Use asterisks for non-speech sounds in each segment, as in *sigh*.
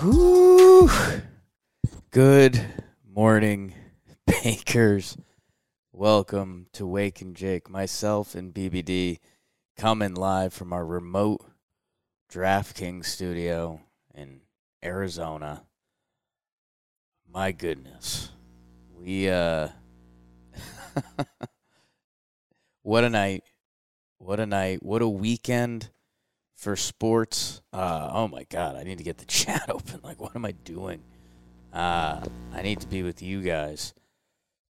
Whew. Good morning, *laughs* bakers. Welcome to Wake and Jake. Myself and BBD coming live from our remote DraftKings studio in Arizona. My goodness. We, uh, *laughs* what a night. What a night. What a weekend for sports. Uh, oh my God, I need to get the *laughs* chat open. Like, what am I doing? Uh, I need to be with you guys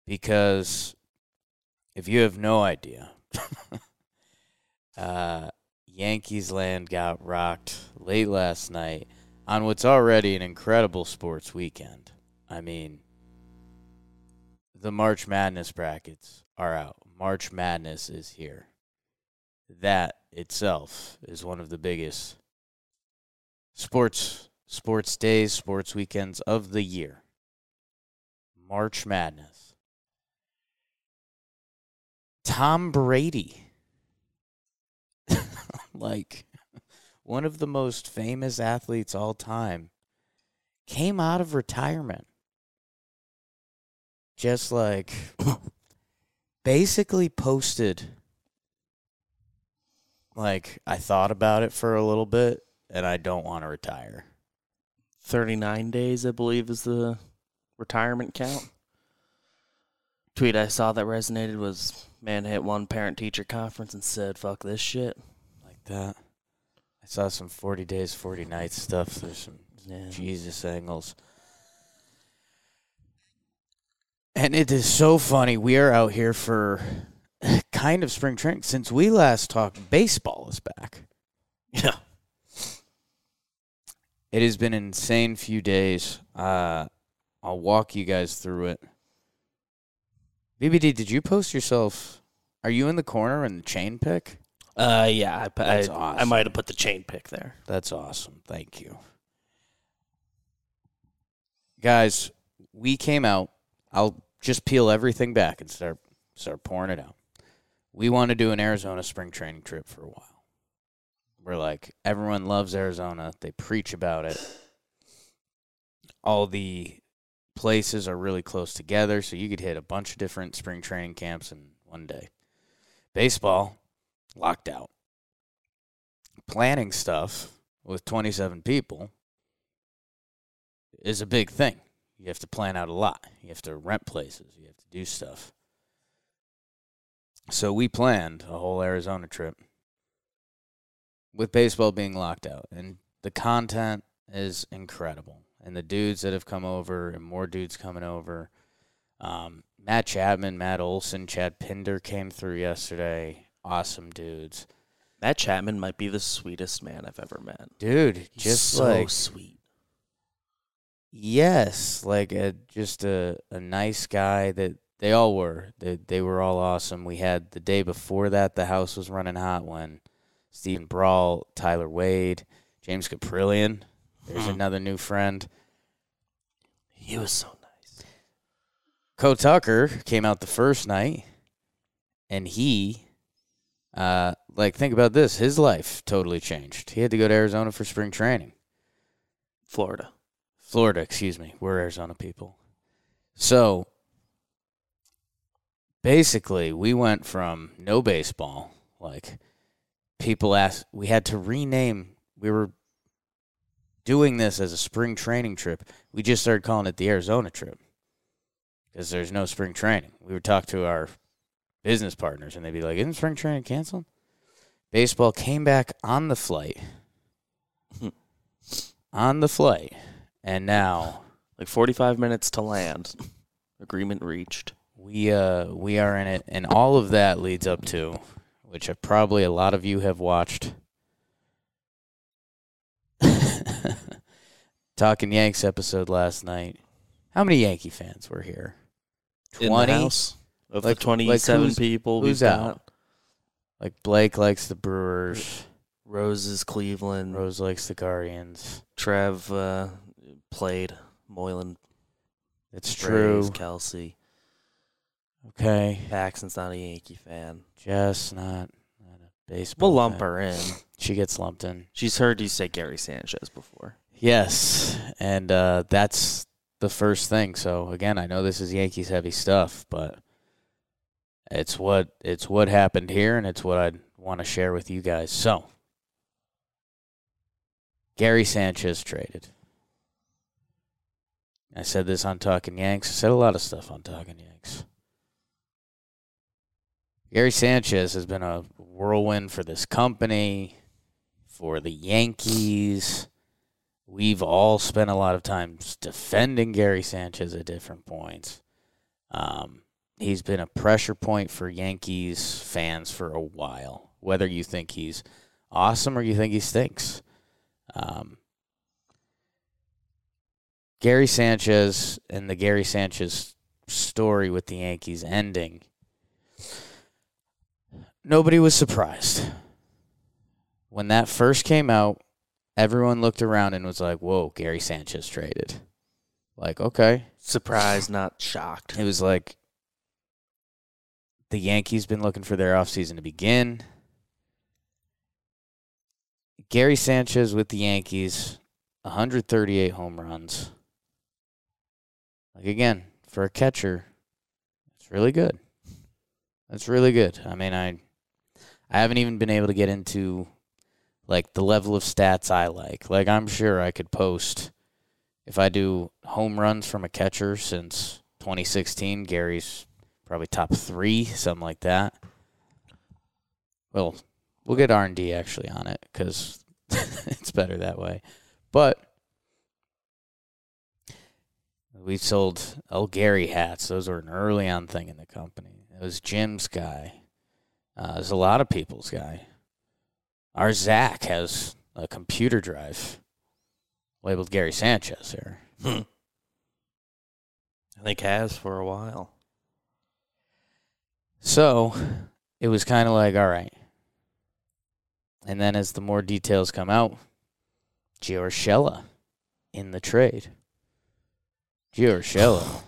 because if you have no idea, *laughs* uh, Yankees land got rocked late last night on what's already an incredible sports weekend. I mean, the March Madness brackets are out. March Madness is here. That itself is one of the biggest sports sports days, sports weekends of the year. March Madness. Tom Brady. *laughs* like one of the most famous athletes all time came out of retirement. Just like *coughs* basically posted like I thought about it for a little bit and I don't want to retire. 39 days, I believe, is the retirement count. Tweet I saw that resonated was man hit one parent teacher conference and said, fuck this shit. Like that. I saw some 40 days, 40 nights stuff. There's some Yeah. Jesus angles. And it is so funny. We are out here for kind of spring training. Since we last talked, baseball is back. Yeah. It has been an insane few days. Uh, I'll walk you guys through it. BBD, did you post yourself? Are you in the corner in the chain pick? Uh, yeah, I, I, That's I might have put the chain pick there. That's awesome. Thank you. Guys, we came out. I'll just peel everything back and start start pouring it out. We want to do an Arizona spring training trip for a while. We're like everyone loves Arizona. They preach about it. All the places are really close together, so you could hit a bunch of different spring training camps in one day. Baseball locked out. Planning stuff with 27 people is a big thing. You have to plan out a lot. You have to rent places. You have to do stuff. So we planned a whole Arizona trip with baseball being locked out. And the content is incredible. And the dudes that have come over and more dudes coming over. Um, Matt Chapman, Matt Olson, Chad Pinder came through yesterday. Awesome dudes. Matt Chapman might be the sweetest man I've ever met. Dude, He's just so like sweet. Yes, like a just a, a nice guy that they all were. They they were all awesome. We had the day before that the house was running hot when Steven Brault, Tyler Wade, James Kaprielian. There's Hmm. another new friend. He was so nice. Cole Tucker came out the first night and he uh like think about this, his life totally changed. He had to go to Arizona for spring training. Florida. Florida, excuse me. We're Arizona people. So basically, we went from no baseball, like people asked, we had to rename, we were doing this as a spring training trip. We just started calling it the Arizona trip because there's no spring training. We would talk to our business partners and they'd be like, Isn't spring training canceled? Baseball came back on the flight. *laughs* on the flight. And now Like 45 minutes to land. Agreement reached. We uh we are in it and all of that leads up to which probably a lot of you have watched *laughs* Talking Yanks episode last night. How many Yankee fans were here? Twenty. of Like- the 27 like who's- people who's out? got. Like Blake likes the Brewers. Rose is Cleveland. Rose likes the Guardians. Trev uh, played. Moylan, It's true. Kelsey. Okay. Paxton's not a Yankee fan. Jess not, not a baseball. We'll lump fan. her in. *laughs* She gets lumped in. She's heard you say Gary Sanchez before. Yes, and uh, that's the first thing. So again, I know this is Yankees heavy stuff, but it's what it's what happened here, and it's what I'd want to share with you guys. So Gary Sanchez traded. I said this on Talking Yanks. I said a lot of stuff on Talking Yanks. Gary Sanchez has been a whirlwind for this company, for the Yankees. We've all spent a lot of time defending Gary Sanchez at different points. Um, he's been a pressure point for Yankees fans for a while, whether you think he's awesome or you think he stinks. Um, Gary Sanchez and the Gary Sanchez story with the Yankees ending, nobody was surprised. When that first came out, everyone looked around and was like, whoa, Gary Sanchez traded. Like, okay. Surprised, not shocked. It was like the Yankees been looking for their offseason to begin. Gary Sanchez with the Yankees, 138 home runs. Like again, for a catcher, it's really good. That's really good. I mean, I I haven't even been able to get into like the level of stats I like. Like I'm sure I could post if I do home runs from a catcher since 2016, Gary's probably top three, something like that. Well, we'll get R and D actually on it because *laughs* it's better that way. But we sold El Gary hats. Those were an early on thing in the company. It was Jim's guy. Uh, there's a lot of people's guy. Our Zach has a computer drive labeled Gary Sanchez here. *laughs* I think has for a while. So it was kind of like, all right. And then as the more details come out, Gio Urshela in the trade. Gio Urshela.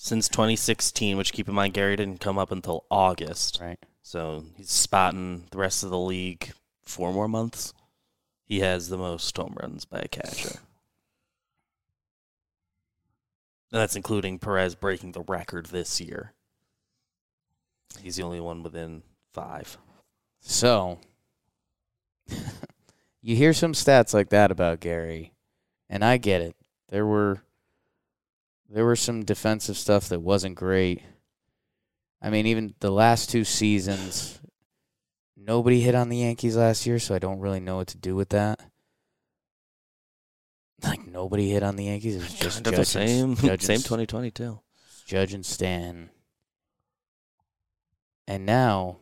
Since 2016, which keep in mind Gary didn't come up until August. right. So he's spotting the rest of the league four more months. He has the most home runs by a catcher. And that's including Perez breaking the record this year. He's the only one within five. So *laughs* you hear some stats like that about Gary, and I get it. There were there were some defensive stuff that wasn't great. I mean, even the last two seasons, nobody hit on the Yankees last year, so I don't really know what to do with that. Like nobody hit on the Yankees. It was *laughs* just Kind of the same, *laughs* Judge same and- 2022. Judge and Stan. And now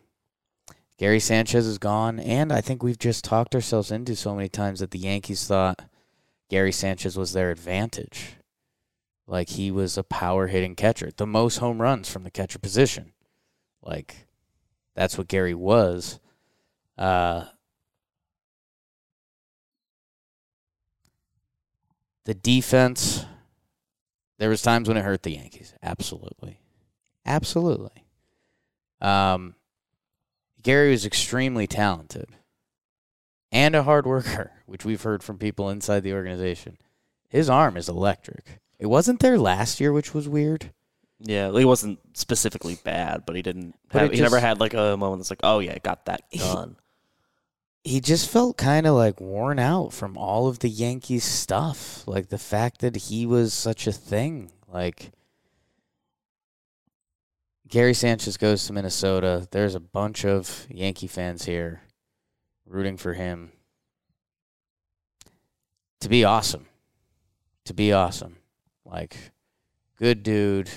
Gary Sanchez is gone, and I think we've just talked ourselves into so many times that the Yankees thought Gary Sanchez was their advantage. Like he was a power hitting catcher, the most home runs from the catcher position. Like that's what Gary was. Uh the defense there was times when it hurt the Yankees. Absolutely. Absolutely. Um, Gary was extremely talented and a hard worker, which we've heard from people inside the organization. His arm is electric. It wasn't there last year, which was weird. Yeah, he wasn't specifically bad, but he didn't. But Have, he never had like a moment that's like, oh yeah, got that He- done. He just felt kind of like worn out from all of the Yankees stuff. Like the fact that he was such a thing. Like Gary Sanchez goes to Minnesota. There's a bunch of Yankee fans here rooting for him to be awesome. To be awesome. Like, good dude.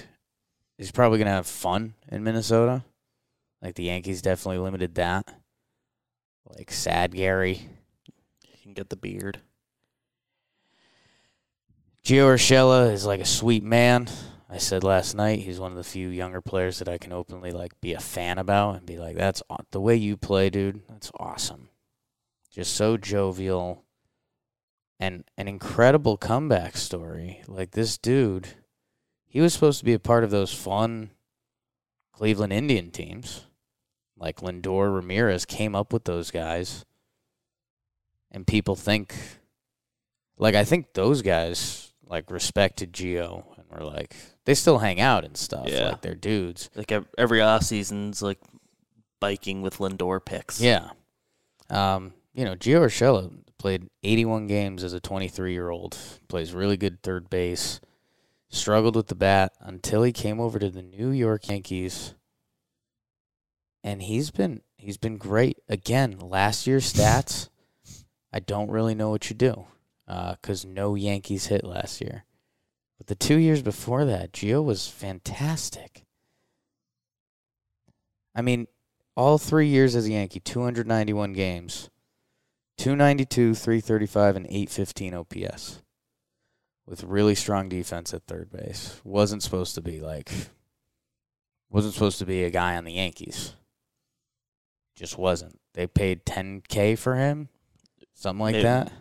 He's probably going to have fun in Minnesota. Like, the Yankees definitely limited that. Like, sad Gary. He can get the beard. Gio Urshela is like a sweet man. I said last night he's one of the few younger players that I can openly like be a fan about and be like, "That's the way you play, dude. That's awesome." Just so jovial, and an incredible comeback story. Like this dude, he was supposed to be a part of those fun Cleveland Indian teams. Like Lindor, Ramirez came up with those guys, and people think, like I think those guys like respected Gio and were like they still hang out and stuff. Yeah. Like they're dudes. Like every off season's like biking with Lindor picks. Yeah. Um, you know, Gio Urshela played 81 games as a 23 year old. Plays really good third base. Struggled with the bat until he came over to the New York Yankees, and he's been he's been great. Again, last year's stats, I don't really know what you do, uh, because no Yankees hit last year. But the two years before that, Gio was fantastic. I mean, all three years as a Yankee, 291 games, 292, 335, and 815 OPS with really strong defense at third base. Wasn't supposed to be like, wasn't supposed to be a guy on the Yankees. Just wasn't. They paid 10K for him, something like They- that.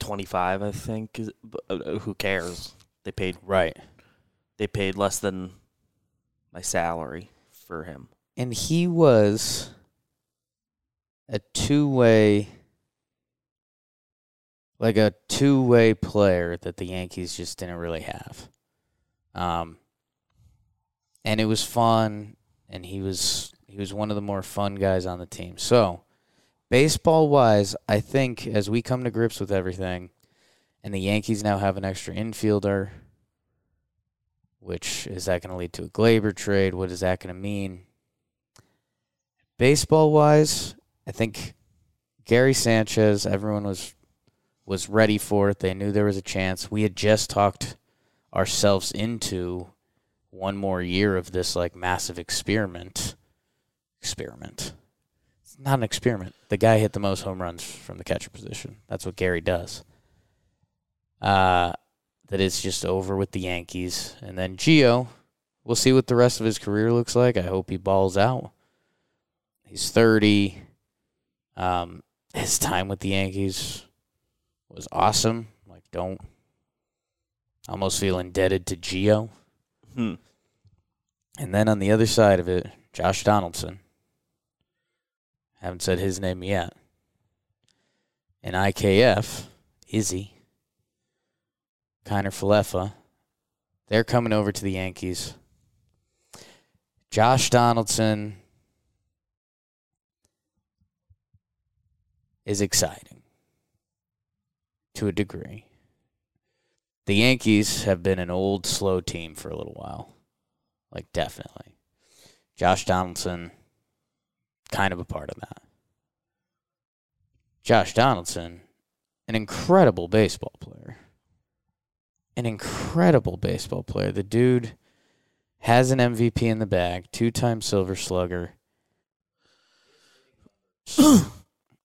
twenty five, I think. But, uh, who cares? They paid Right. they paid less than my salary for him. and he was a two-way like a two-way player that the Yankees just didn't really have. Um and it was fun and he was he was one of the more fun guys on the team. So, baseball wise, I think as we come to grips with everything and the Yankees now have an extra infielder which is that going to lead to a Gleyber trade? What is that going to mean? Baseball wise, I think Gary Sanchez, everyone was was ready for it. They knew there was a chance. We had just talked ourselves into one more year of this like massive experiment. Experiment. It's not an experiment. The guy hit the most home runs from the catcher position. That's what Gary does. Uh that it's just over with the Yankees. And then Gio, we'll see what the rest of his career looks like. I hope he balls out. He's 30. Um, his time with the Yankees was awesome. Like, don't almost feel indebted to Gio. Hmm. And then on the other side of it, Josh Donaldson. Haven't said his name yet. And IKF, Izzy, Kiner Falefa. They're coming over to the Yankees. Josh Donaldson is exciting to a degree. The Yankees have been an old, slow team for a little while. Like, definitely. Josh Donaldson, kind of a part of that. Josh Donaldson, an incredible baseball player. An incredible baseball player. The dude has an MVP in the bag, two time Silver Slugger. *clears throat*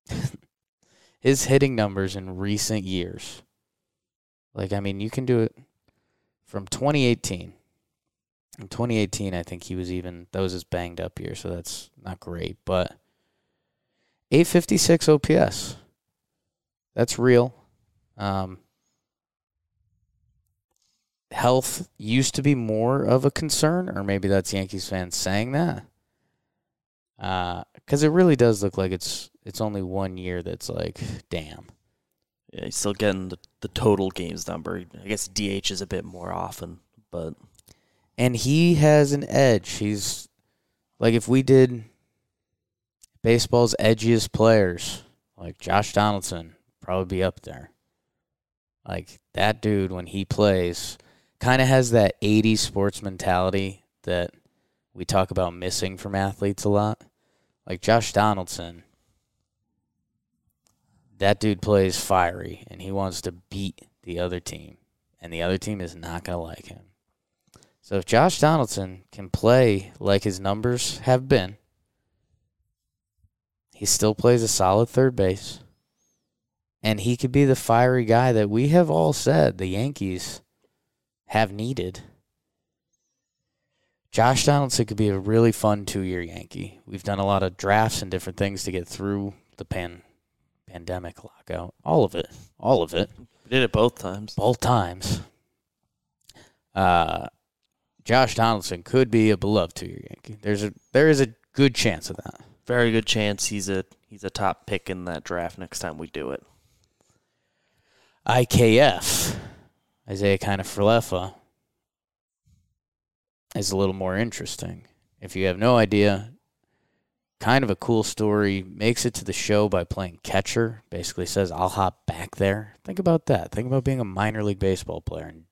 *clears throat* His hitting numbers in recent years. Like, I mean, you can do it from 2018. In 2018, I think he was even, that was his banged up year, so that's not great. But 856 OPS. That's real. Um, health used to be more of a concern, or maybe that's Yankees fans saying that. Because it really does look like it's it's only one year that's like, damn. Yeah, he's still getting the, the total games number. I guess DH is a bit more often, but And he has an edge. He's like if we did baseball's edgiest players, like Josh Donaldson, probably be up there. Like that dude when he plays kind of has that 80s sports mentality that we talk about missing from athletes a lot. Like Josh Donaldson, that dude plays fiery and he wants to beat the other team, and the other team is not going to like him. So if Josh Donaldson can play like his numbers have been, he still plays a solid third base. And he could be the fiery guy that we have all said the Yankees have needed. Josh Donaldson could be a really fun two year Yankee. We've done a lot of drafts and different things to get through the pan pandemic lockout. All of it. All of it. We did it both times. Both times. Uh Josh Donaldson could be a beloved two year Yankee. There's a there is a good chance of that. Very good chance he's a he's a top pick in that draft next time we do it. IKF, Isiah Kiner-Falefa, is a little more interesting. If you have no idea, kind of a cool story. Makes it to the show by playing catcher. Basically says, I'll hop back there. Think about that. Think about being a minor league baseball player and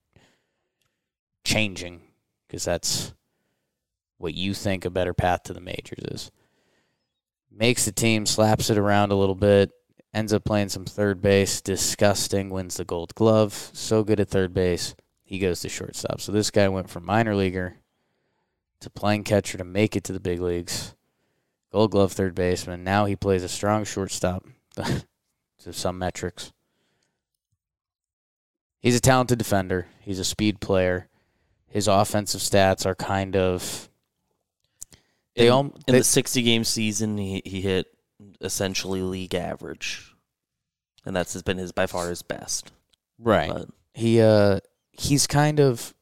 changing, because that's what you think a better path to the majors is. Makes the team, slaps it around a little bit, ends up playing some third base. Disgusting, wins the gold glove. So good at third base. He goes to shortstop. So this guy went from minor leaguer to playing catcher to make it to the big leagues. Gold glove third baseman. Now he plays a strong shortstop *laughs* to some metrics. He's a talented defender. He's a speed player. His offensive stats are kind of they in, all in the 60 game season, he, he hit essentially league average, and that's has been his by far his best. right. But He uh he's kind of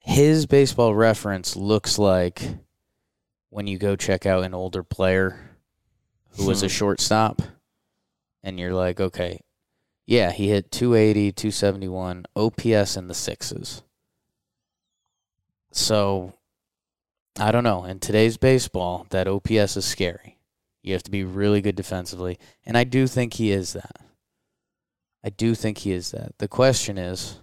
his baseball reference looks like when you go check out an older player who was a Hmm. shortstop and you're like, okay, yeah, he hit 280, 271, OPS in the sixes. So I don't know. In today's baseball, that OPS is scary. You have to be really good defensively. And I do think he is that. I do think he is that. The question is,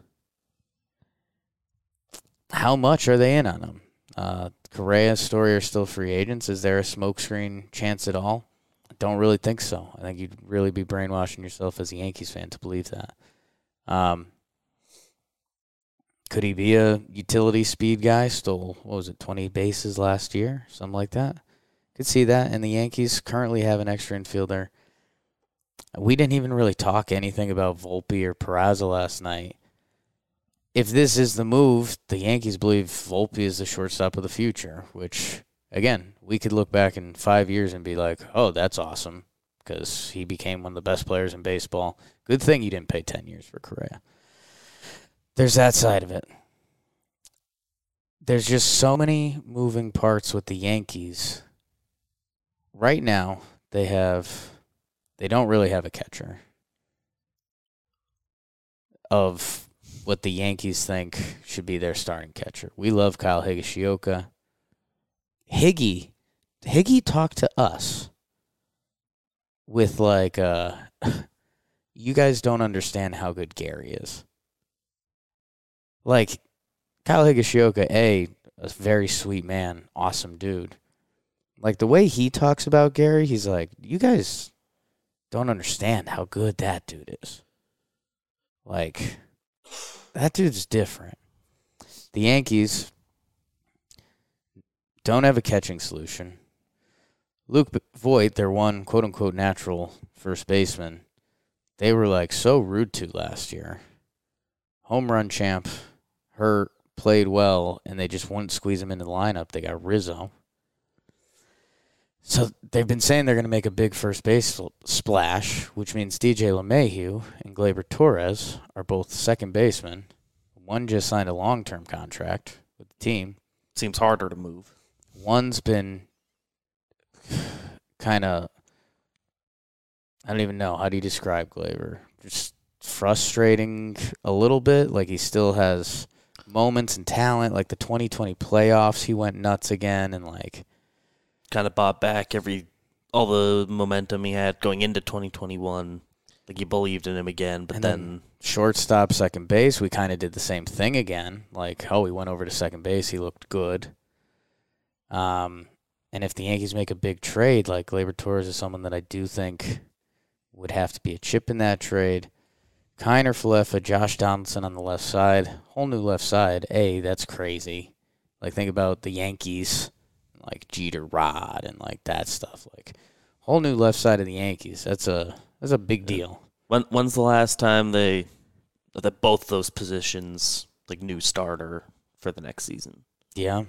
how much are they in on him? Uh, Correa, Story are still free agents. Is there a smokescreen chance at all? I don't really think so. I think you'd really be brainwashing yourself as a Yankees fan to believe that. Um, could he be a utility speed guy? Stole what was it, twenty bases last year, something like that. Could see that. And the Yankees currently have an extra infielder. We didn't even really talk anything about Volpe or Peraza last night. If this is the move, the Yankees believe Volpe is the shortstop of the future, which, again, we could look back in five years and be like, oh, that's awesome because he became one of the best players in baseball. Good thing you didn't pay 10 years for Correa. There's that side of it. There's just so many moving parts with the Yankees. Right now, they have they don't really have a catcher of what the Yankees think should be their starting catcher. We love Kyle Higashioka. Higgy, Higgy talked to us with like, uh, *laughs* you guys don't understand how good Gary is. Like, Kyle Higashioka, a a very sweet man, awesome dude. Like the way he talks about Gary, he's like, you guys don't understand how good that dude is. Like, that dude's different. The Yankees don't have a catching solution. Luke Voit, their one quote unquote natural first baseman, they were like so rude to last year. Home run champ, hurt, played well, and they just wouldn't squeeze him into the lineup. They got Rizzo. So they've been saying they're going to make a big first base splash, which means DJ LeMahieu and Gleyber Torres are both second basemen. One just signed a long term contract with the team. seems harder to move. One's been *sighs* kind of, I don't even know. How do you describe Glaber? Just frustrating a little bit. Like he still has moments and talent. Like the 2020 playoffs, he went nuts again. And like, Kind of bought back every all the momentum he had going into 2021. Like you believed in him again, but And then, then- shortstop, second base, we kind of did the same thing again. Like, oh, we went over to second base, he looked good. Um, and if the Yankees make a big trade, like Gleyber Torres is someone that I do think would have to be a chip in that trade. Kiner Falefa, Josh Donaldson on the left side, whole new left side. A, that's crazy. Like, think about the Yankees, like Jeter Rod and like that stuff. Like, whole new left side of the Yankees. That's a that's a big deal. when when's the last time they that both those positions like new starter for the next season. Yeah.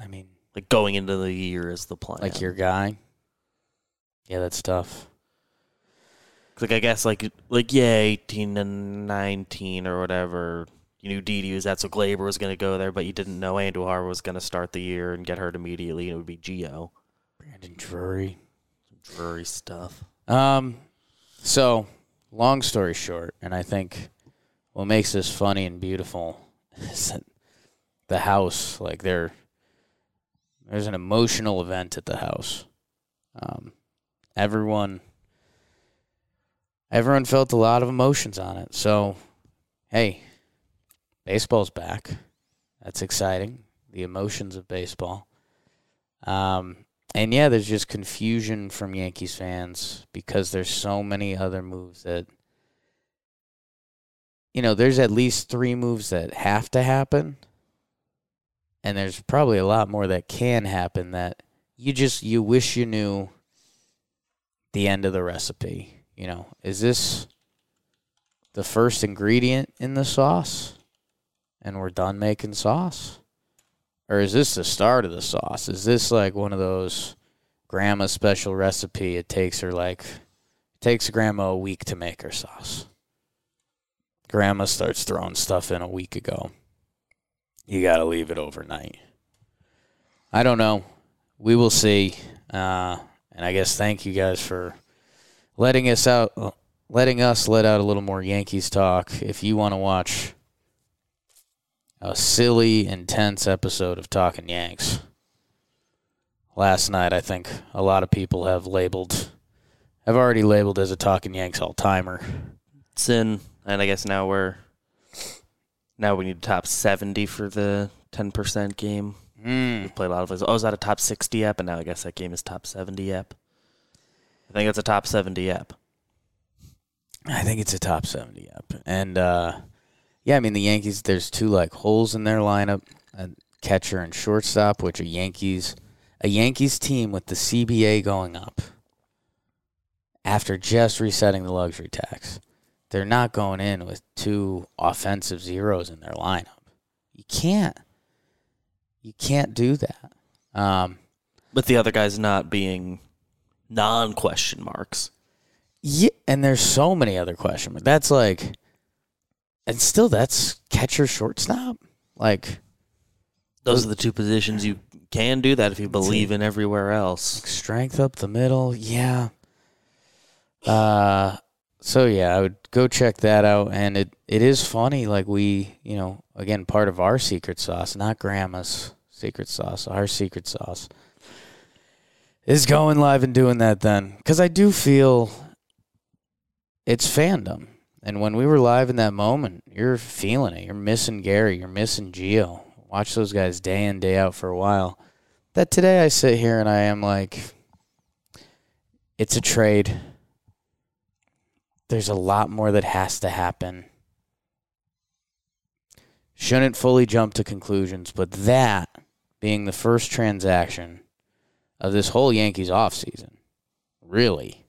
I mean, Like going into the year is the plan. like your guy. Yeah, that's tough. like I guess like like yeah, eighteen and nineteen or whatever. You knew Didi was that's what Gleyber was going to go there, but you didn't know Andujar was going to start the year and get hurt immediately. And it would be Gio Brandon Drury. Drury stuff. Um, so long story short, and I think what makes this funny and beautiful *laughs* is that the house, like there, there's an emotional event at the house. Um, everyone, everyone felt a lot of emotions on it. So, hey, baseball's back. That's exciting. The emotions of baseball. Um, and yeah, there's just confusion from Yankees fans because there's so many other moves that you know, there's at least 3 moves that have to happen. And there's probably a lot more that can happen that you just you wish you knew the end of the recipe, you know. Is this the first ingredient in the sauce and we're done making sauce? Or is this the start of the sauce? Is this like one of those grandma special recipe? It takes her like it takes grandma a week to make her sauce. Grandma starts throwing stuff in a week ago. You got to leave it overnight. I don't know. We will see. Uh, and I guess thank you guys for letting us out, letting us let out a little more Yankees talk. If you want to watch a silly, intense episode of Talking Yanks. Last night, I think a lot of people have labeled, have already labeled as a Talking Yanks all timer. It's in, and I guess now we're now we need top seventy for the ten percent game. We Mm. played a lot of those. Oh, is that a top sixty app? And now I guess that game is top seventy app. I think it's a top seventy app. I think it's a top 70 app. And, uh, yeah, I mean, the Yankees, there's two, like, holes in their lineup a catcher and shortstop, which are Yankees, a Yankees team with the CBA going up after just resetting the luxury tax. They're not going in with two offensive zeros in their lineup. You can't. You can't do that. Um, With the other guys not being non question marks. Yeah, and there's so many other question marks. That's like, and still, that's catcher, shortstop. Like Those are the two positions you can do that if you believe in everywhere else. strength up the middle. Yeah. Uh, so yeah, I would go check that out, and it it is funny. Like we, you know, again, part of our secret sauce, not grandma's secret sauce, our secret sauce. Is going live and doing that then. Because I do feel it's fandom. And when we were live in that moment, you're feeling it. You're missing Gary. You're missing Gio. Watch those guys day in, day out for a while. That today I sit here and I am like, it's a trade. There's a lot more that has to happen. Shouldn't fully jump to conclusions, but that being the first transaction of this whole Yankees offseason, really.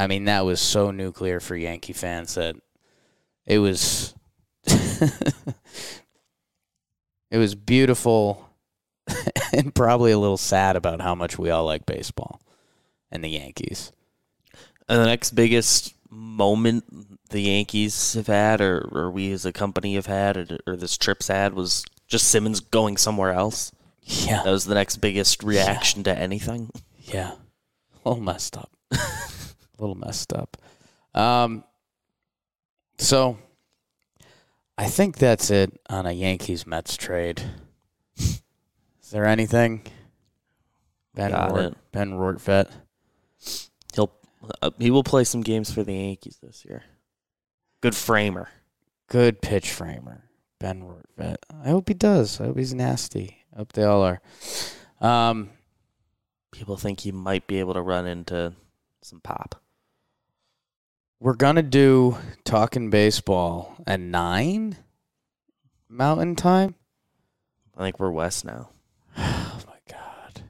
I mean, that was so nuclear for Yankee fans that it was *laughs* it was beautiful *laughs* and probably a little sad about how much we all like baseball and the Yankees. And the next biggest moment the Yankees have had, or, or we as a company have had, or, or this trip's had, was just Simmons going somewhere else. Yeah. That was the next biggest reaction to anything. Yeah. All messed up. A little messed up. Um so I think that's it on a Yankees Mets trade. Is there anything? Ben Got Rort, it. Ben Rortvedt. He'll uh, he will play some games for the Yankees this year. Good framer. Good pitch framer. Ben Rortvedt. I hope he does. I hope he's nasty. I hope they all are. Um People think he might be able to run into some pop. We're gonna do talking baseball at nine Mountain Time. I think we're west now *sighs* Oh my god!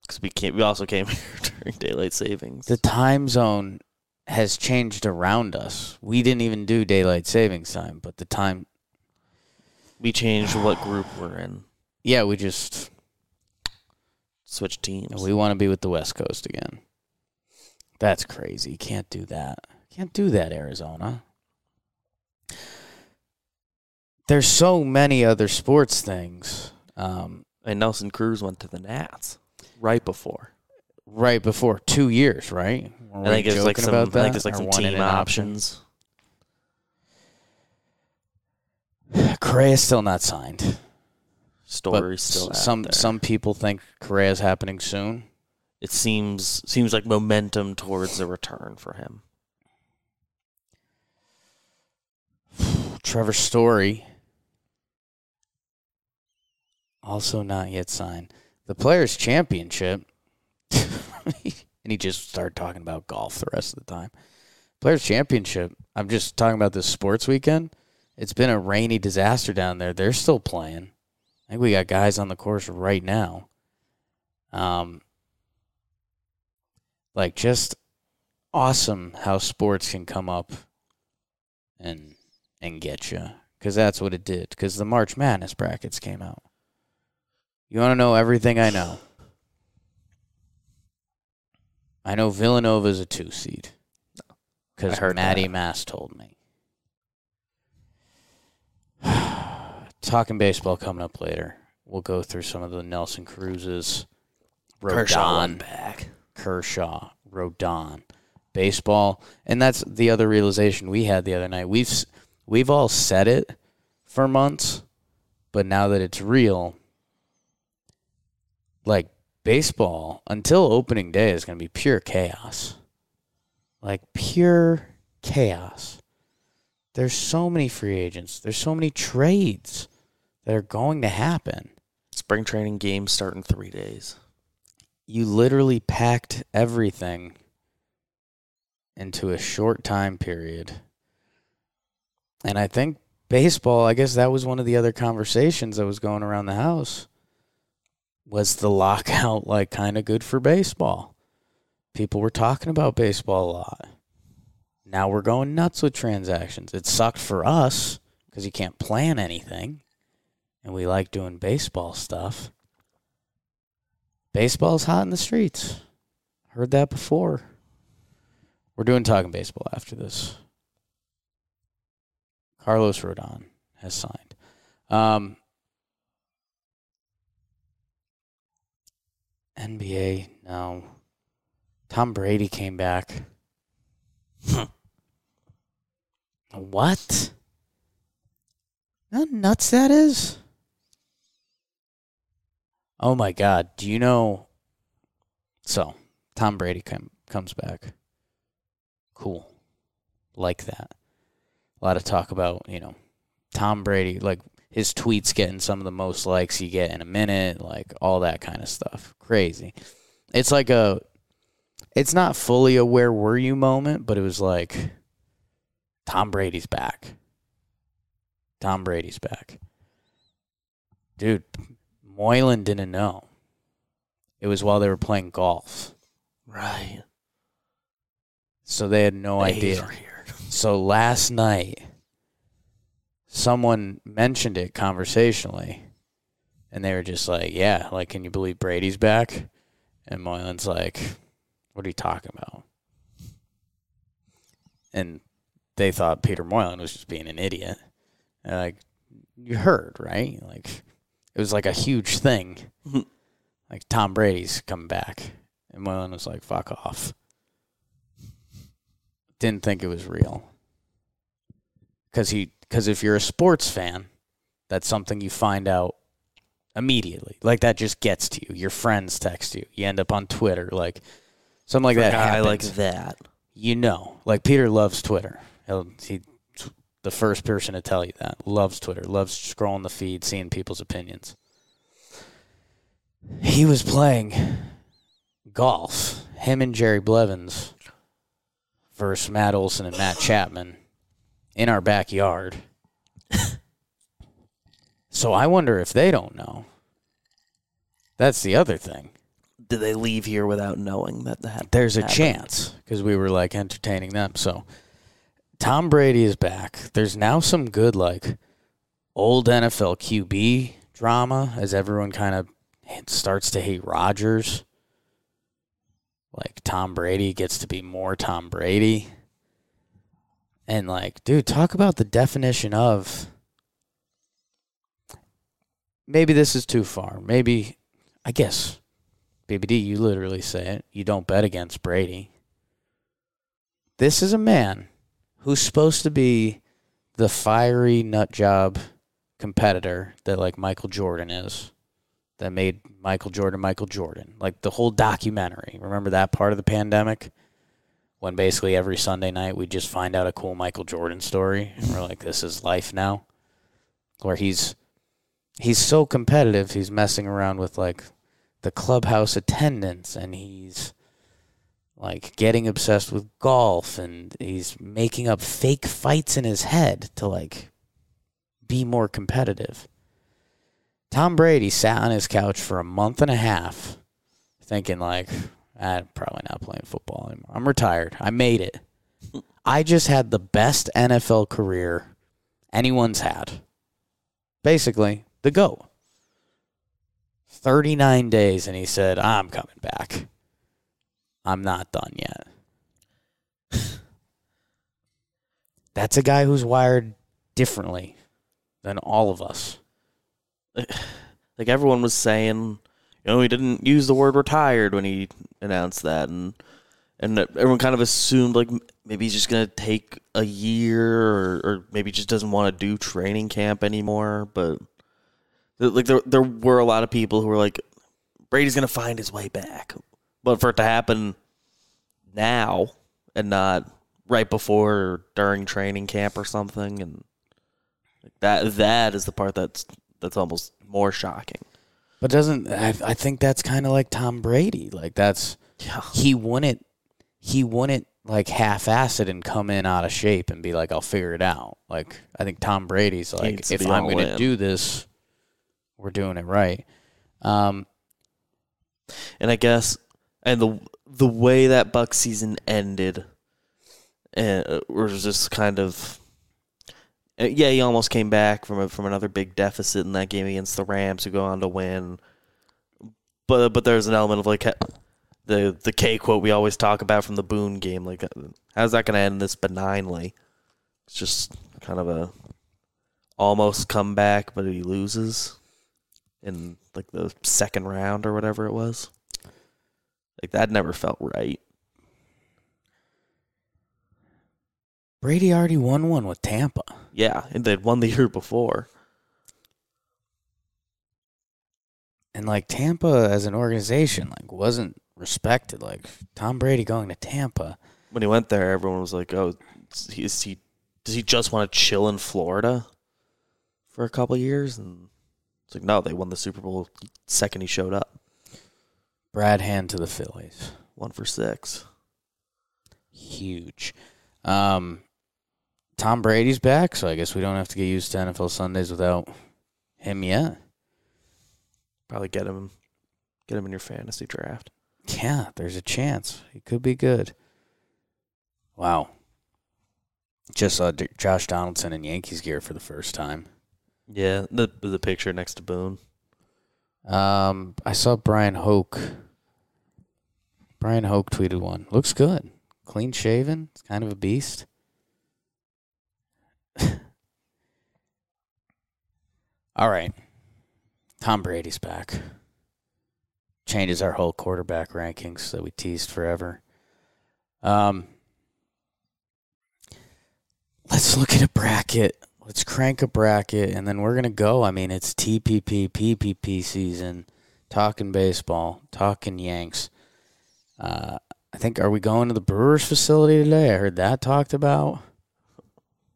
because we can't. We also came *laughs* here during daylight savings. The time zone has changed around us. We didn't even do daylight savings time, but the time We changed what group we're in. yeah, we just Switch teams. we want to be with the West Coast again. That's crazy. Can't do that. Can't do that, Arizona. There's so many other sports things. Um, and Nelson Cruz went to the Nats right before. right before two years, right? Were I think it's like some. I think there's like some team an option? options. *sighs* Correa's still not signed. Stories still out some there. some people think Correa's happening soon. It seems seems like momentum towards a return for him. *sighs* Trevor Story also not yet signed. The Players Championship, *laughs* and he just started talking about golf the rest of the time. Players Championship. I'm just talking about this sports weekend. It's been a rainy disaster down there. They're still playing. I think we got guys on the course right now. Um, like just awesome how sports can come up and and get you because that's what it did. Because the march madness brackets came out. You want to know everything i know? I know villanova's a two seed. Because I maddie that. mass told me. *sighs* Talking baseball coming up later. We'll go through some of the nelson cruzes Kershaw won back. Kershaw, Rodon, baseball, and that's the other realization we had the other night. We've we've all said it for months, but now that it's real, like baseball until opening day is going to be pure chaos. Like pure chaos. There's so many free agents. There's so many trades that are going to happen. Spring training games start in three days. You literally packed everything into a short time period. And I think baseball, I guess that was one of the other conversations that was going around the house. Was the lockout *laughs* like kind of good for baseball? People were talking about baseball a lot. Now we're going nuts with transactions. It sucked for us because you can't plan anything. And we like doing baseball stuff. Baseball's hot in the streets. Heard that before. We're doing talking baseball after this. Carlos Rodon has signed. Um, NBA, no. Tom Brady came back. *laughs* what? How nuts that is? Oh my God! Do you know? So Tom Brady come, comes back. Cool, like that. A lot of talk about you know Tom Brady, like his tweets getting some of the most likes you get in a minute, like all that kind of stuff. Crazy. It's like a, it's not fully a where were you moment, but it was like Tom Brady's back. Tom Brady's back. Dude, Moylan didn't know. It was while they were playing golf. Right. So they had no idea. *laughs* So last night, someone mentioned it conversationally, and they were just like, "Yeah, like, can you believe Brady's back?" And Moylan's like, "What are you talking about?" And they thought Peter Moylan was just being an idiot. And like, you heard, right? Like, it was like a huge thing. like Tom Brady's coming back, and Moylan was like, "Fuck off." Didn't think it was real. Because he, because if you're a sports fan, that's something you find out immediately. Like that just gets to you. Your friends text you. You end up on Twitter, like something like that. I happens like that. you know, like Peter loves Twitter. He'll, he, the first person to tell you that loves Twitter, loves scrolling the feed, seeing people's opinions. He was playing golf, him and Jerry Blevins versus Matt Olson and Matt Chapman in our backyard. *laughs* so I wonder if they don't know. That's the other thing. did they leave here without knowing that that There's a happened? chance because we were like entertaining them. So Tom Brady is back. There's now some good like old NFL QB drama as everyone kind of starts to hate Rodgers. Like Tom Brady gets to be more Tom Brady. And like, dude, talk about the definition of maybe this is too far. Maybe I guess BBD, you literally say it. You don't bet against Brady. This is a man who's supposed to be the fiery nut job competitor that like Michael Jordan is. That made Michael Jordan Michael Jordan. Like the whole documentary. Remember that part of the pandemic? When basically every Sunday night we just find out a cool Michael Jordan story and we're like, this is life now. Where he's he's so competitive, he's messing around with like the clubhouse attendance and he's like getting obsessed with golf and he's making up fake fights in his head to like be more competitive. Tom Brady sat on his couch for a month and a half thinking like ah, I'm probably not playing football anymore. I'm retired. I made it. *laughs* I just had the best NFL career anyone's had. Basically, the GOAT. 39 days and he said, ah, I'm coming back. I'm not done yet. *laughs* That's a guy who's wired differently than all of us. *sighs* like everyone was saying, you know, he didn't use the word retired when he announced that, and and everyone kind of assumed like maybe he's just gonna take a year, or, or maybe just doesn't want to do training camp anymore. But like there there were a lot of people who were like, Brady's gonna find his way back, but for it to happen now and not right before or during training camp or something, and that that is the part that's that's almost more shocking. But doesn't I, I think that's kind of like Tom Brady. Like that's Yeah. he wouldn't he wouldn't like half-ass it and come in out of shape and be like I'll figure it out. Like I think Tom Brady's like if I'm going to do this we're doing it right. Um and I guess and the the way that Buck season ended, uh, was just kind of uh, yeah, he almost came back from a, from another big deficit in that game against the Rams, who go on to win. But but there's an element of like the the K quote we always talk about from the Boone game, like uh, how's that going to end this benignly? It's just kind of a almost comeback, but he loses in like the second round or whatever it was. Like that never felt right. Brady already won one with Tampa. Yeah, and they'd won the *laughs* year before. And like Tampa as an organization like wasn't respected. Like Tom Brady going to Tampa. When he went there, everyone was like, "Oh, is he, is he does he just want to chill in Florida for a couple years?" And it's like, no, they won the Super Bowl second he showed up, Brad Hand to the Phillies. one for six. huge. Um, Tom Brady's back, so I guess we don't have to get used to NFL Sundays without him yet. Probably get him, get him in your fantasy draft. Yeah, there's a chance he could be good. Wow. Just saw D- Josh Donaldson in Yankees gear for the first time. Yeah, the the picture next to Boone. Um, I saw Bryan Hoch. Bryan Hoch tweeted one. Looks good. Clean shaven. It's kind of a beast. *laughs* All right. Tom Brady's back. Changes our whole quarterback rankings that we teased forever. Um, let's look at a bracket. Let's crank a bracket, and then we're gonna go. I mean, it's TPP, PPP season. Talking baseball, talking Yanks. Uh, I think are we going to the Brewers facility today? I heard that talked about.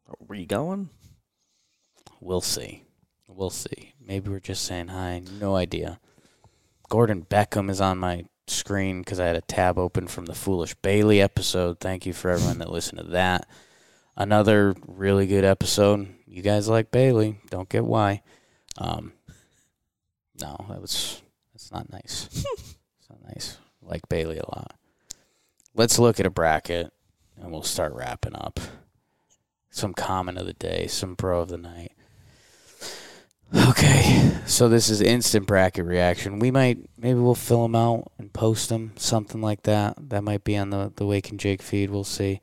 Are we going? We'll see. We'll see. Maybe we're just saying hi. No idea. Gordon Beckham is on my screen because I had a tab open from the Foolish Bailey episode. Thank you for everyone that listened to that. Another really good episode. You guys like Bailey. Don't get why. Um, no, that was that's not nice. *laughs* it's So nice. Like Bailey a lot. Let's look at a bracket and we'll start wrapping up. Some comment of the day, some bro of the night. Okay, so this is instant bracket reaction. We might, maybe we'll fill them out and post them, something like that. That might be on the the Wake and Jake feed. We'll see.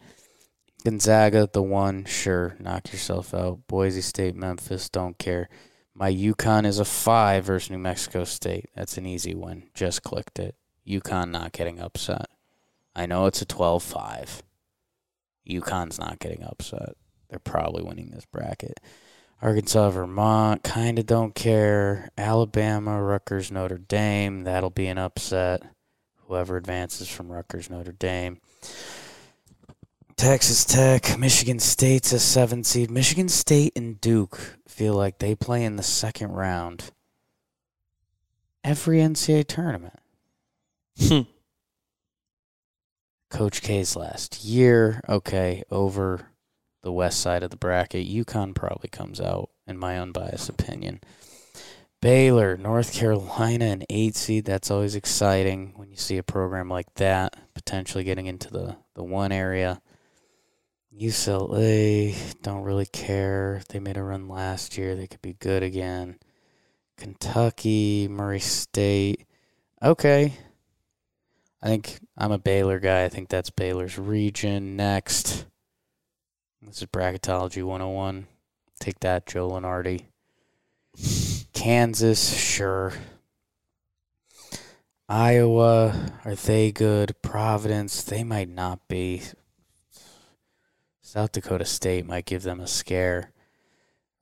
Gonzaga, the one, sure, knock yourself out. Boise State, Memphis, don't care. My UConn is a five versus New Mexico State. That's an easy one. Just clicked it. UConn not getting upset. I know it's a 12 5. UConn's not getting upset. They're probably winning this bracket. Arkansas, Vermont, kind of don't care. Alabama, Rutgers, Notre Dame, that'll be an upset. Whoever advances from Rutgers, Notre Dame. Texas Tech, Michigan State's a seven seed. Michigan State and Duke feel like they play in the second round every NCAA tournament. Hmm. Coach K's last year, okay, over the west side of the bracket. UConn probably comes out, in my unbiased opinion. Baylor, North Carolina, an eight seed. That's always exciting when you see a program like that potentially getting into the, the one area. UCLA, don't really care. They made a run last year. They could be good again. Kentucky, Murray State. Okay. I think I'm a Baylor guy. I think that's Baylor's region. Next. This is Bracketology 101. Take that, Joe Lunardi. Kansas, sure. Iowa, are they good? Providence, they might not be. South Dakota State might give them a scare.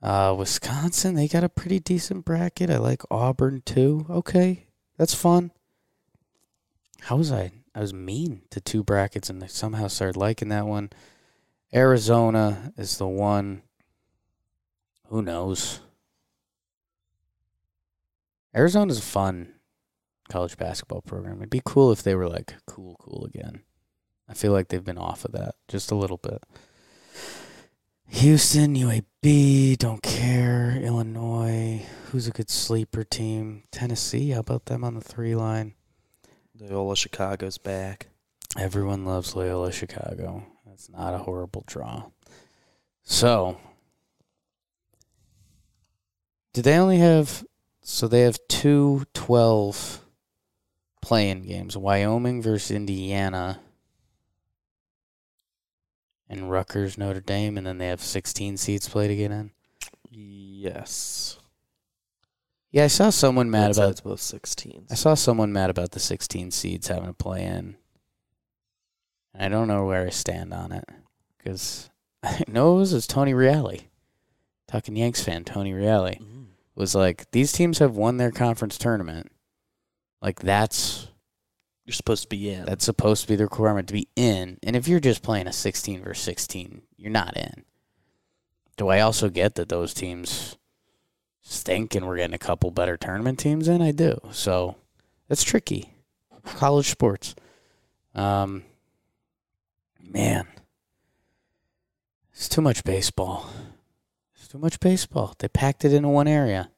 Uh, Wisconsin, they got a pretty decent bracket. I like Auburn too. Okay, that's fun. How was I? I was mean to two brackets and I somehow started liking that one. Arizona is the one. Who knows? Arizona's a fun college basketball program. It'd be cool if they were like cool, cool again. I feel like they've been off of that just a little bit. Houston, UAB, don't care. Illinois, who's a good sleeper team? Tennessee, how about them on the three line? Loyola Chicago's back. Everyone loves Loyola Chicago. That's not a horrible draw. So, do they only have? So they have two 12 playing games Wyoming versus Indiana and Rutgers, Notre Dame, and then they have 16 seats played again in. Yes. Yeah, I saw someone mad about. sides, both 16s. I saw someone mad about the 16 seeds having to play in. I don't know where I stand on it because *laughs* I know it was, it was Tony Reale, talking Yanks fan Tony Reale Mm. was like these teams have won their conference tournament. Like that's You're supposed to be in. that's supposed to be the requirement to be in. And if you're just playing a 16 versus 16, you're not in. Do I also get that those teams stink and we're getting a couple better tournament teams in? I do. So it's tricky. College sports. Um, man, it's too much baseball. It's too much baseball. They packed it into one area.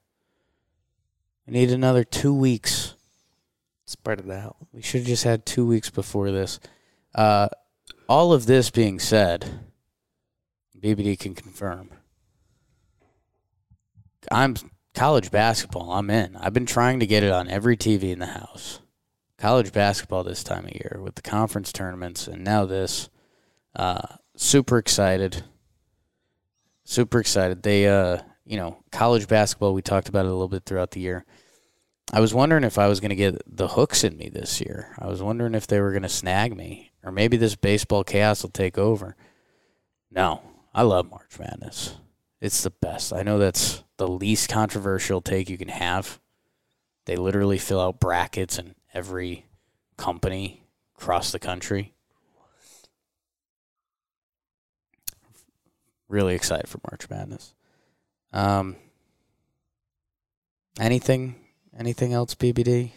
We need another two weeks. Spread it out. We should have just had two weeks before this. Uh, all of this being said, BBD can confirm. I'm college basketball. I'm in. I've been trying to get it on every TV in the house. College basketball this time of year with the conference tournaments and now this. Uh, super excited. Super excited. They, uh, you know, college basketball. We talked about it a little bit throughout the year. I was wondering if I was going to get the hooks in me this year. I was wondering if they were going to snag me, or maybe this baseball chaos will take over. No, I love March Madness. It's the best. I know that's the least controversial take you can have. They literally fill out brackets in every company across the country. Really excited for March Madness. Um, anything Anything else, BBD?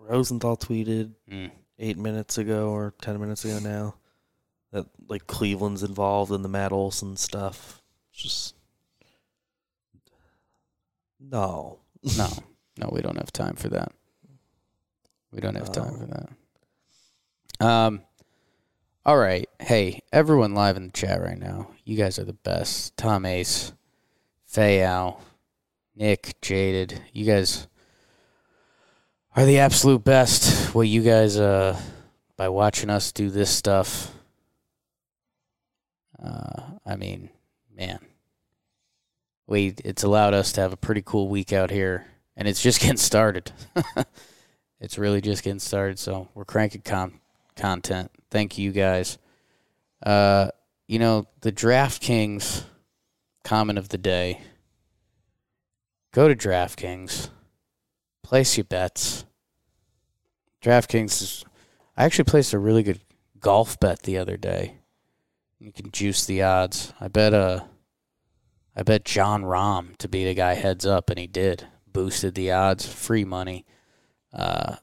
Rosenthal tweeted Mm. eight minutes ago or ten minutes ago now that like Cleveland's involved in the Matt Olson stuff. Just no. No, *laughs* no, we don't have time for that. We don't have time for that. Um. All right. Hey, everyone live in the chat right now. You guys are the best. Tom Ace, Fayal, Nick, Jaded. You guys are the absolute best. What you guys uh by watching us do this stuff. Uh, I mean, man, we it's allowed us to have a pretty cool week out here, and it's just *laughs* getting started. *laughs* it's really just getting started, so we're cranking con- content. Thank you guys. Uh, you know the DraftKings comment of the day. Go to DraftKings, place your bets. DraftKings is. I actually placed a really good golf bet the other day. You can juice the odds. I bet uh I bet Jon Rahm to beat a guy heads up and he did. Boosted the odds, free money. Uh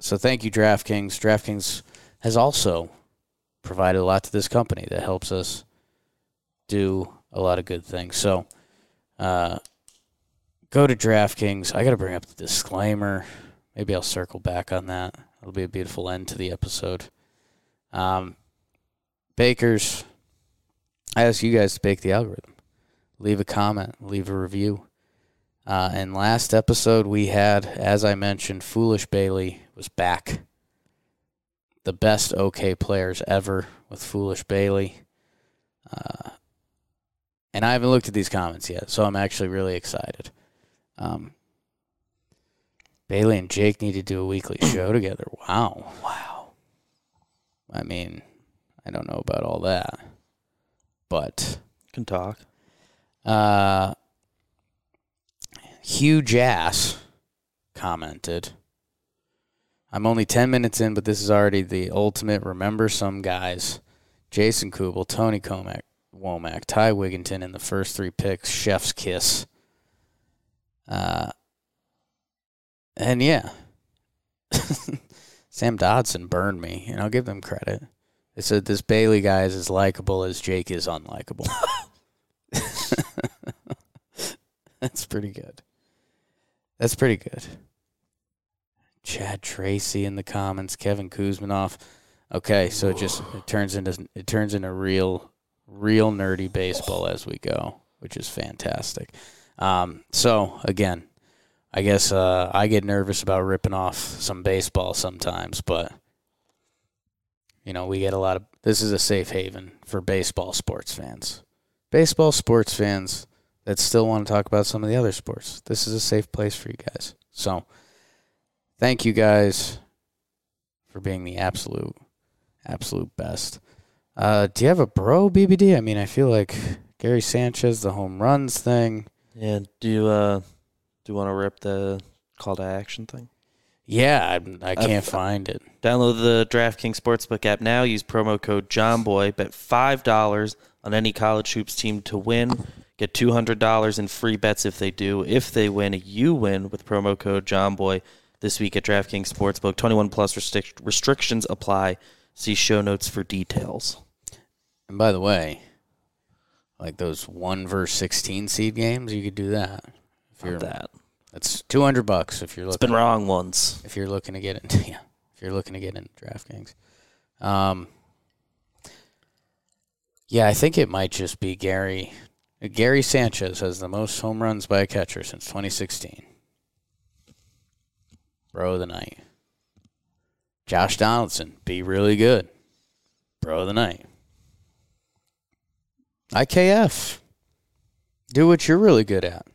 so thank you DraftKings. DraftKings has also provided a lot to this company that helps us do a lot of good things. So uh go to DraftKings. I got to bring up the disclaimer. Maybe I'll circle back on that. It'll be a beautiful end to the episode. Um, Bakers, I ask you guys to bake the algorithm. Leave a comment, leave a review. Uh, and last episode we had, as I mentioned, Foolish Bailey was back. The best OK players ever with Foolish Bailey. Uh, and I haven't looked at these comments yet, so I'm actually really excited. Um, Bailey and Jake need to do a weekly show together. Wow. Wow. I mean, I don't know about all that. But Can talk. uh huge ass commented. I'm only 10 minutes in, but this is already the ultimate remember some guys. Jason Kubel, Tony Comack, Womack, Ty Wigginton in the first three picks, Chef's Kiss. Uh, and yeah, *laughs* Sam Dodson burned me, and I'll give them credit. They said this Bailey guy is as likable as Jake is unlikable. *laughs* *laughs* That's pretty good. That's pretty good. Chad Tracy in the comments, Kevin Kouzmanoff. Okay, so it just it turns into it turns into real real nerdy baseball as we go, which is fantastic. Um, so again, I guess uh, I get nervous about ripping off some baseball sometimes, but you know we get a lot of. This is a safe haven for baseball sports fans. Baseball sports fans that still want to talk about some of the other sports. This is a safe place for you guys. So, thank you guys for being the absolute, absolute best. Uh, do you have a bro, BBD? I mean, I feel like Gary Sanchez, the home runs thing. Yeah. Do you uh do you want to rip the call to action thing? Yeah, I, I uh, can't I've- find it. Download the DraftKings Sportsbook app now. Use promo code JOHNBOY. Bet five dollars on any college hoops team to win. Get two hundred dollars in free bets if they do. If they win, you win with promo code JOHNBOY this week at DraftKings Sportsbook. Twenty one plus restric- restrictions apply. See show notes for details. And by the way, like those one verse sixteen seed games, you could do that. If you're that. That's two hundred bucks if you're It's looking been wrong once. if you're looking to get into *laughs* yeah, if you're looking to get into DraftKings. Um, yeah, I think it might just be Gary. Gary Sanchez has the most home runs by a catcher since 2016. Bro of the night. Josh Donaldson, be really good. Bro of the night. IKF, do what you're really good at.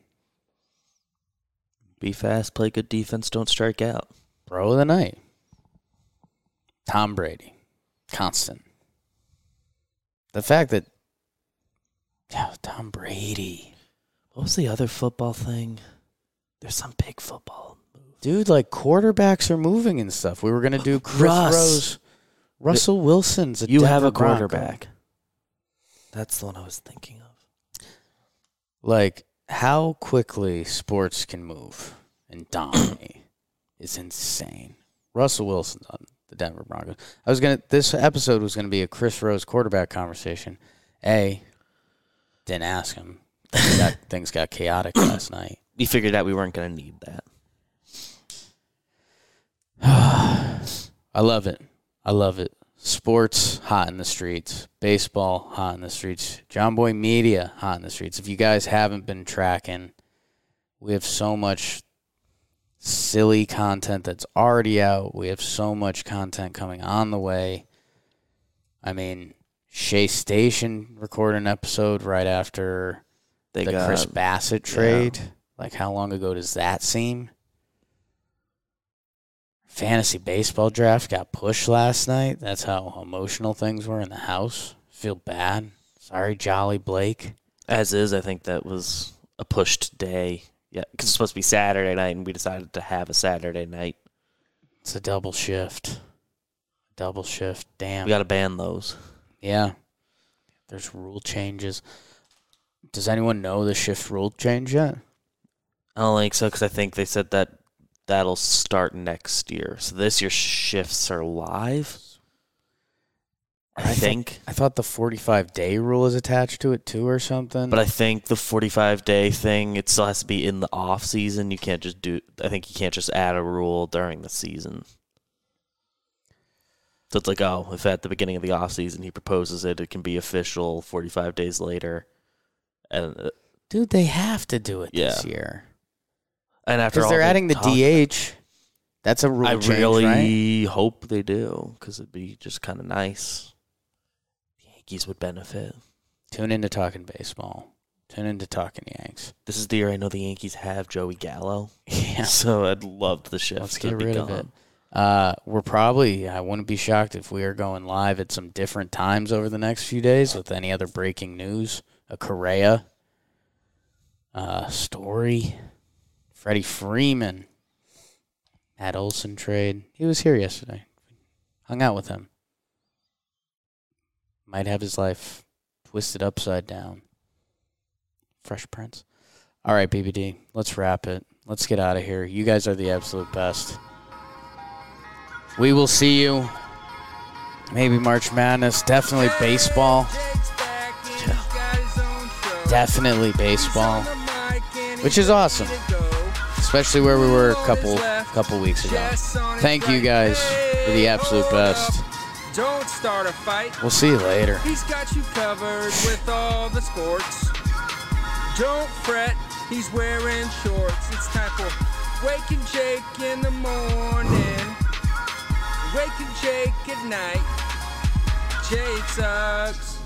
Be fast, play good defense, don't strike out. Bro of the night. Tom Brady. Constant. The fact that yeah, Tom Brady. What was the other football thing? There's some big football move. Dude, like quarterbacks are moving and stuff. We were gonna do Chris Russ. Rose. Russell Wilson's a You have Denver a Bronco. quarterback. That's the one I was thinking of. Like how quickly sports can move and *coughs* dominate is insane. Russell Wilson's on the Denver Broncos. I was gonna. This episode was gonna be a Chris Rose quarterback conversation. A, didn't ask him. *coughs* Things got, things got chaotic *coughs* last night. We figured out we weren't going to need that. *sighs* I love it. I love it. Sports hot in the streets. Baseball hot in the streets. John Boy Media hot in the streets. If you guys haven't been tracking, we have so much silly content that's already out. We have so much content coming on the way. I mean, Shea Station recorded an episode right after They the got Chris Bassitt trade. Like, how long ago does that seem? Fantasy baseball draft got pushed last night. That's how emotional things were in the house. Feel bad. Sorry, Jolly Blake. as is. I think that was a pushed day. Yeah, because it's supposed to be Saturday night, and we decided to have a Saturday night. It's a double shift. Double shift. Damn. We got to ban those. yeah. There's rule changes. Does anyone know the shift rule change yet? I don't think so because I think they said that that'll start next year. So this year's shifts are live. I think, I thought the 45 day rule is attached to it too or something. but I think the 45 day thing it still has to be in the off season. You can't just do. I think you can't just add a rule during the season. So it's like, oh, if at the beginning of the off season he proposes it, it can be official 45 days later, and uh, Dude, they have to do it this year. And after Because all they're adding the talk- DH. That's a rule I change, really right? hope they do because it'd be just kind of nice. The Yankees would benefit. Tune into Talking Baseball. Tune into Talking Yanks. This is the year I know the Yankees have Joey Gallo, *laughs* Yeah. *laughs* so I'd love the shift. Let's get be rid of it. Uh, we're probably, I wouldn't be shocked if we are going live at some different times over the next few days with any other breaking news. A Correa uh, story. Freddie Freeman. Matt Olson trade. He was here yesterday. Hung out with him. Might have his life twisted upside down. Fresh Prince. All right, BBD, let's wrap it. Let's get out of here. You guys are the absolute best. We will see you. Maybe March Madness. Definitely baseball. Definitely baseball. Which is awesome. Especially where we were a couple couple weeks ago. Thank you guys for the absolute best. Don't start a fight. We'll see you later. He's got you covered with all the sports. Don't fret, he's wearing shorts. It's time for Wake n Jake in the morning. Wake n Jake at night. Jake sucks.